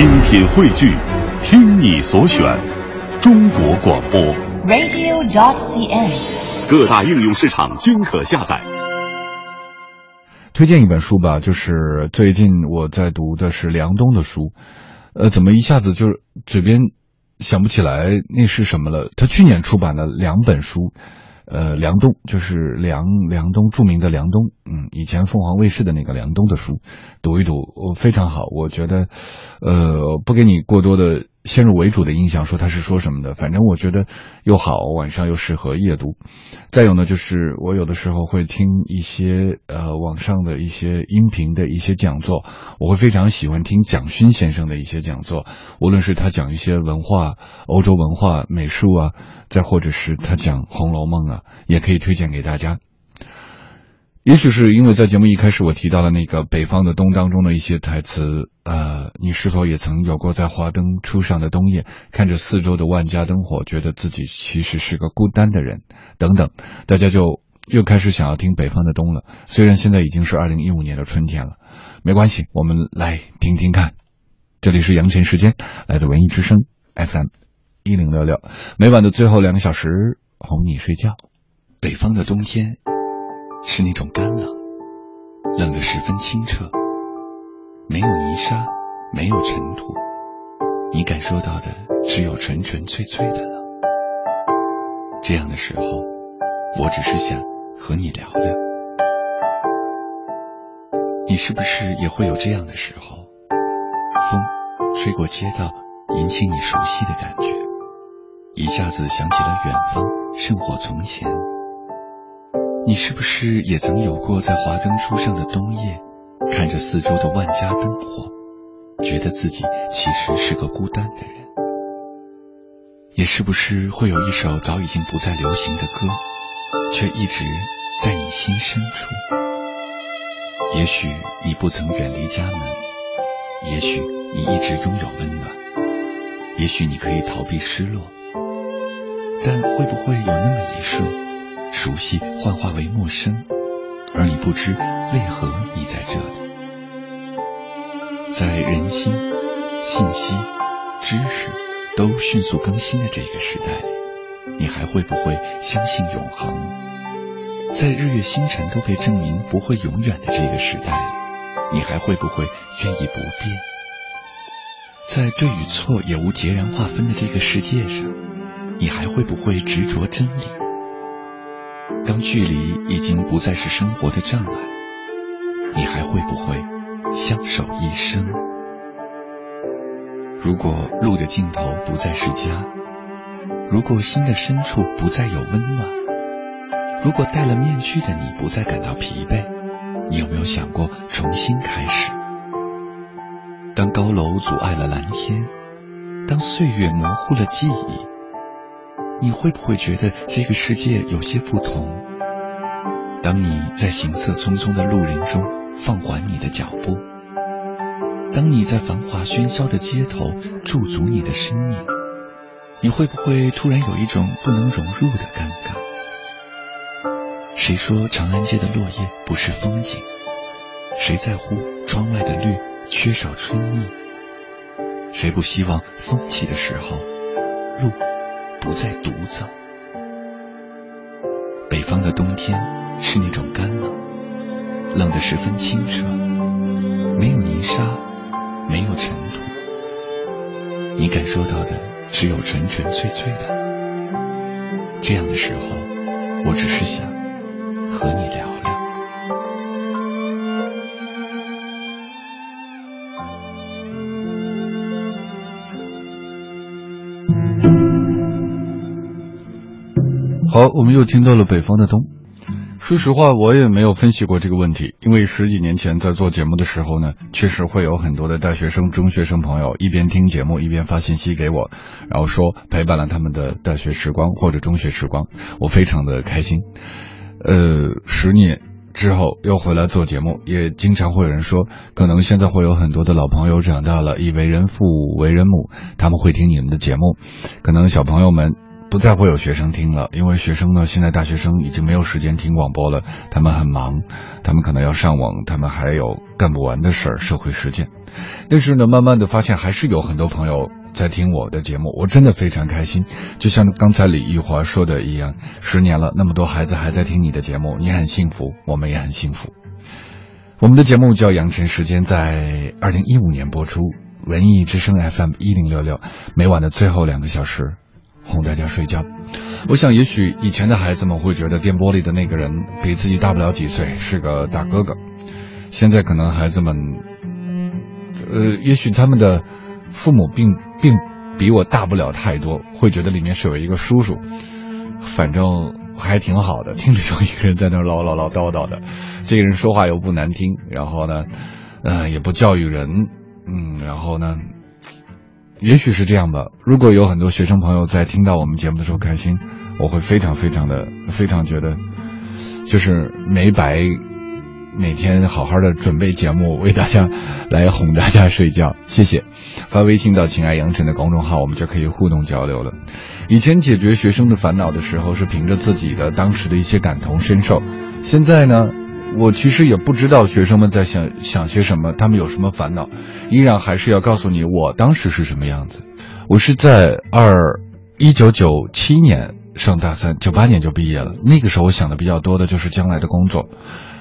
精品汇聚，听你所选，中国广播。radio.dot.cn，。各大应用市场均可下载。推荐一本书吧，就是最近我在读的是梁冬的书，呃，怎么一下子就是嘴边想不起来那是什么了？他去年出版了两本书，呃，梁冬就是梁梁冬著名的梁冬，嗯，以前凤凰卫视的那个梁冬的书，读一读，我非常好，我觉得，呃，不给你过多的先入为主的印象，说他是说什么的，反正我觉得又好，晚上又适合夜读。再有呢，就是我有的时候会听一些呃网上的一些音频的一些讲座，我会非常喜欢听蒋勋先生的一些讲座，无论是他讲一些文化、欧洲文化、美术啊，再或者是他讲《红楼梦》啊，也可以推荐给大家。也许是因为在节目一开始我提到了那个《北方的冬》当中的一些台词，呃，你是否也曾有过在华灯初上的冬夜，看着四周的万家灯火，觉得自己其实是个孤单的人，等等，大家就又开始想要听《北方的冬》了。虽然现在已经是二零一五年的春天了，没关系，我们来听听看。这里是阳晨时间，来自文艺之声 FM 一零六六，每晚的最后两个小时哄你睡觉。北方的冬天。是那种干冷，冷得十分清澈，没有泥沙，没有尘土，你感受到的只有纯纯粹粹的冷。这样的时候，我只是想和你聊聊。你是不是也会有这样的时候？风吹过街道，引起你熟悉的感觉，一下子想起了远方，胜过从前。你是不是也曾有过在华灯初上的冬夜，看着四周的万家灯火，觉得自己其实是个孤单的人？也是不是会有一首早已经不再流行的歌，却一直在你心深处？也许你不曾远离家门，也许你一直拥有温暖，也许你可以逃避失落，但会不会有那么一瞬？熟悉幻化为陌生，而你不知为何你在这里。在人心、信息、知识都迅速更新的这个时代里，你还会不会相信永恒？在日月星辰都被证明不会永远的这个时代里，你还会不会愿意不变？在对与错也无截然划分的这个世界上，你还会不会执着真理？当距离已经不再是生活的障碍，你还会不会相守一生？如果路的尽头不再是家，如果心的深处不再有温暖，如果戴了面具的你不再感到疲惫，你有没有想过重新开始？当高楼阻碍了蓝天，当岁月模糊了记忆。你会不会觉得这个世界有些不同？当你在行色匆匆的路人中放缓你的脚步，当你在繁华喧嚣的街头驻足你的身影，你会不会突然有一种不能融入的尴尬？谁说长安街的落叶不是风景？谁在乎窗外的绿缺少春意？谁不希望风起的时候，路？不再独走。北方的冬天是那种干冷，冷得十分清澈，没有泥沙，没有尘土，你感受到的只有纯纯粹粹的。这样的时候，我只是想和你聊聊。好，我们又听到了北方的冬。说实话，我也没有分析过这个问题，因为十几年前在做节目的时候呢，确实会有很多的大学生、中学生朋友一边听节目一边发信息给我，然后说陪伴了他们的大学时光或者中学时光，我非常的开心。呃，十年之后又回来做节目，也经常会有人说，可能现在会有很多的老朋友长大了，已为人父为人母，他们会听你们的节目，可能小朋友们。不再会有学生听了，因为学生呢，现在大学生已经没有时间听广播了，他们很忙，他们可能要上网，他们还有干不完的事儿，社会实践。但是呢，慢慢的发现还是有很多朋友在听我的节目，我真的非常开心。就像刚才李玉华说的一样，十年了，那么多孩子还在听你的节目，你很幸福，我们也很幸福。我们的节目叫《养成时间》，在二零一五年播出，文艺之声 FM 一零六六，每晚的最后两个小时。哄大家睡觉，我想也许以前的孩子们会觉得电波里的那个人比自己大不了几岁，是个大哥哥。现在可能孩子们，呃，也许他们的父母并并比我大不了太多，会觉得里面是有一个叔叔，反正还挺好的。听着有一个人在那唠唠唠叨叨的，这个人说话又不难听，然后呢，呃，也不教育人，嗯，然后呢。也许是这样吧。如果有很多学生朋友在听到我们节目的时候开心，我会非常非常的非常觉得，就是没白每天好好的准备节目，为大家来哄大家睡觉。谢谢，发微信到“情爱杨晨”的公众号，我们就可以互动交流了。以前解决学生的烦恼的时候，是凭着自己的当时的一些感同身受。现在呢？我其实也不知道学生们在想想些什么，他们有什么烦恼，依然还是要告诉你我当时是什么样子。我是在二一九九七年上大三，九八年就毕业了。那个时候我想的比较多的就是将来的工作，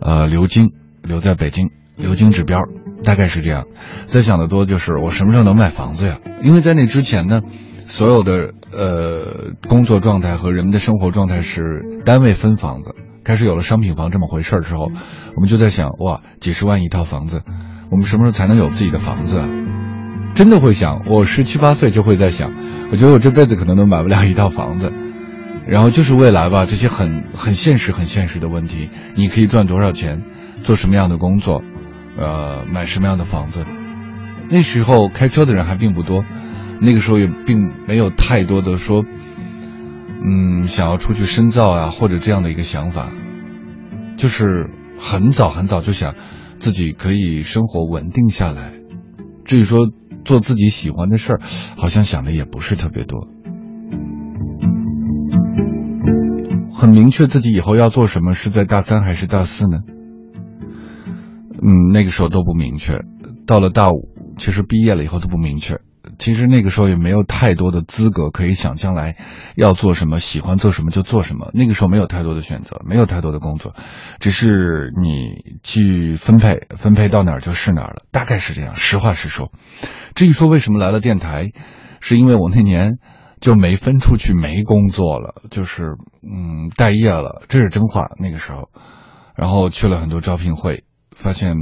呃，留京，留在北京，留京指标，大概是这样。再想的多就是我什么时候能买房子呀？因为在那之前呢，所有的呃工作状态和人们的生活状态是单位分房子。开始有了商品房这么回事儿之后，我们就在想，哇，几十万一套房子，我们什么时候才能有自己的房子？真的会想，我十七八岁就会在想，我觉得我这辈子可能都买不了一套房子。然后就是未来吧，这些很很现实、很现实的问题，你可以赚多少钱，做什么样的工作，呃，买什么样的房子。那时候开车的人还并不多，那个时候也并没有太多的说。嗯，想要出去深造啊，或者这样的一个想法，就是很早很早就想自己可以生活稳定下来。至于说做自己喜欢的事儿，好像想的也不是特别多。很明确自己以后要做什么，是在大三还是大四呢？嗯，那个时候都不明确。到了大五，其实毕业了以后都不明确。其实那个时候也没有太多的资格可以想将来要做什么，喜欢做什么就做什么。那个时候没有太多的选择，没有太多的工作，只是你去分配，分配到哪儿就是哪儿了，大概是这样。实话实说，至于说为什么来了电台，是因为我那年就没分出去，没工作了，就是嗯待业了，这是真话。那个时候，然后去了很多招聘会，发现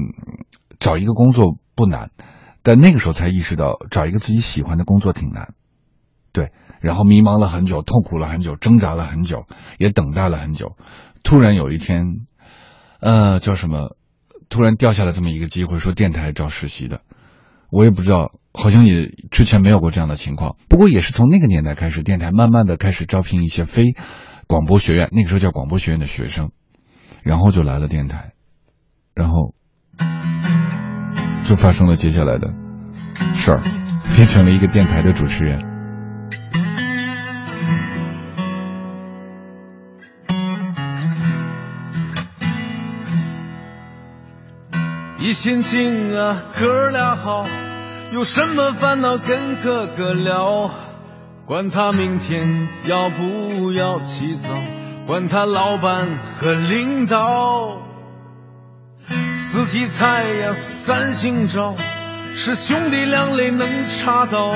找一个工作不难。但那个时候才意识到，找一个自己喜欢的工作挺难，对。然后迷茫了很久，痛苦了很久，挣扎了很久，也等待了很久。突然有一天，呃，叫什么？突然掉下来这么一个机会，说电台招实习的，我也不知道，好像也之前没有过这样的情况。不过也是从那个年代开始，电台慢慢的开始招聘一些非广播学院，那个时候叫广播学院的学生，然后就来了电台，然后。就发生了接下来的事儿，变成了一个电台的主持人。一心静啊，哥俩好，有什么烦恼跟哥哥聊，管他明天要不要起早，管他老板和领导。四季菜呀，三星照，是兄弟两肋能插刀。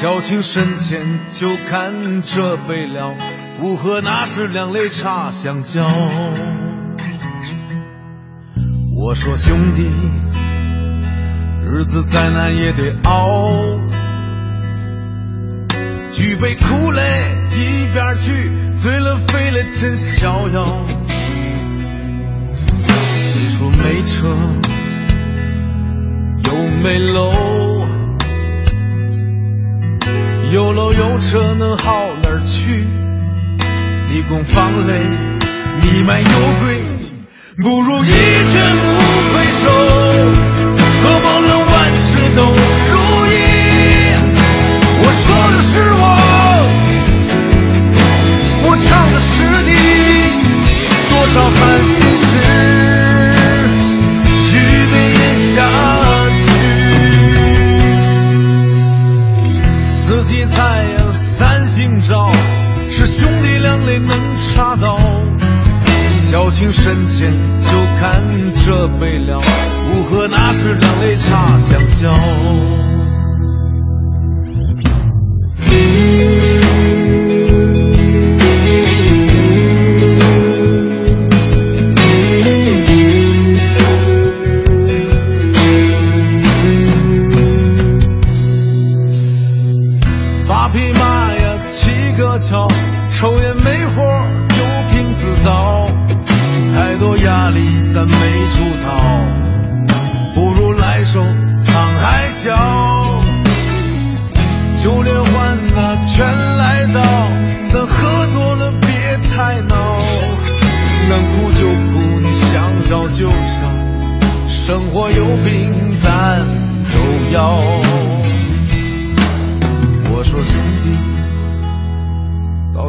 交情深浅就看这杯了，不喝那是两肋插香蕉。我说兄弟，日子再难也得熬，举杯苦泪一边去，醉了飞了真逍遥。虽说没车，没楼，有楼有车能好哪儿去？你供房累，你买有贵，不如一拳不回首。何妨了万事都如意？我说的是我，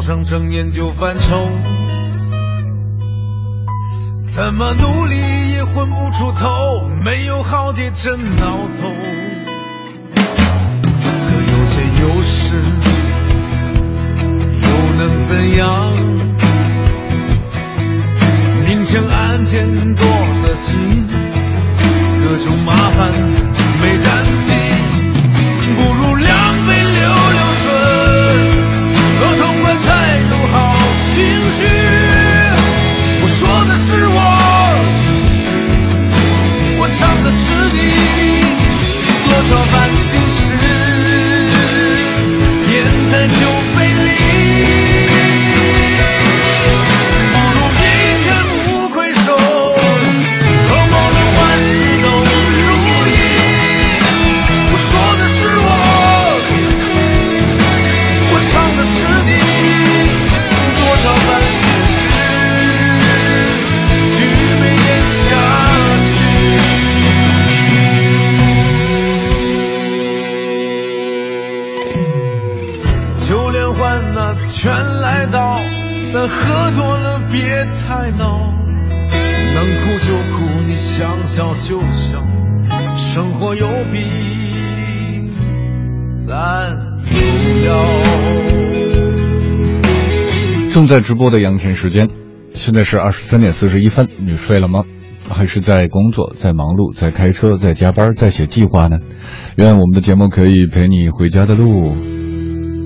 上睁眼就犯愁，怎么努力也混不出头，没有好爹真挠头。可有钱有势，又能怎样？明枪暗箭躲得紧，各种麻烦没沾巾，那全来到，咱喝多了别太闹，能哭就哭，你想笑就笑，生活有病咱有药。正在直播的杨田时间，现在是二十三点四十一分。你睡了吗？还是在工作、在忙碌、在开车、在加班、在写计划呢？愿我们的节目可以陪你回家的路。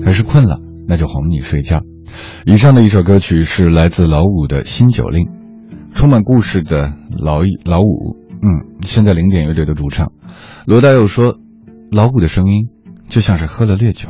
还是困了，那就哄你睡觉。以上的一首歌曲是来自老五的新酒令，充满故事的老一老五。嗯，现在零点乐队的主唱罗大佑说，老五的声音就像是喝了烈酒。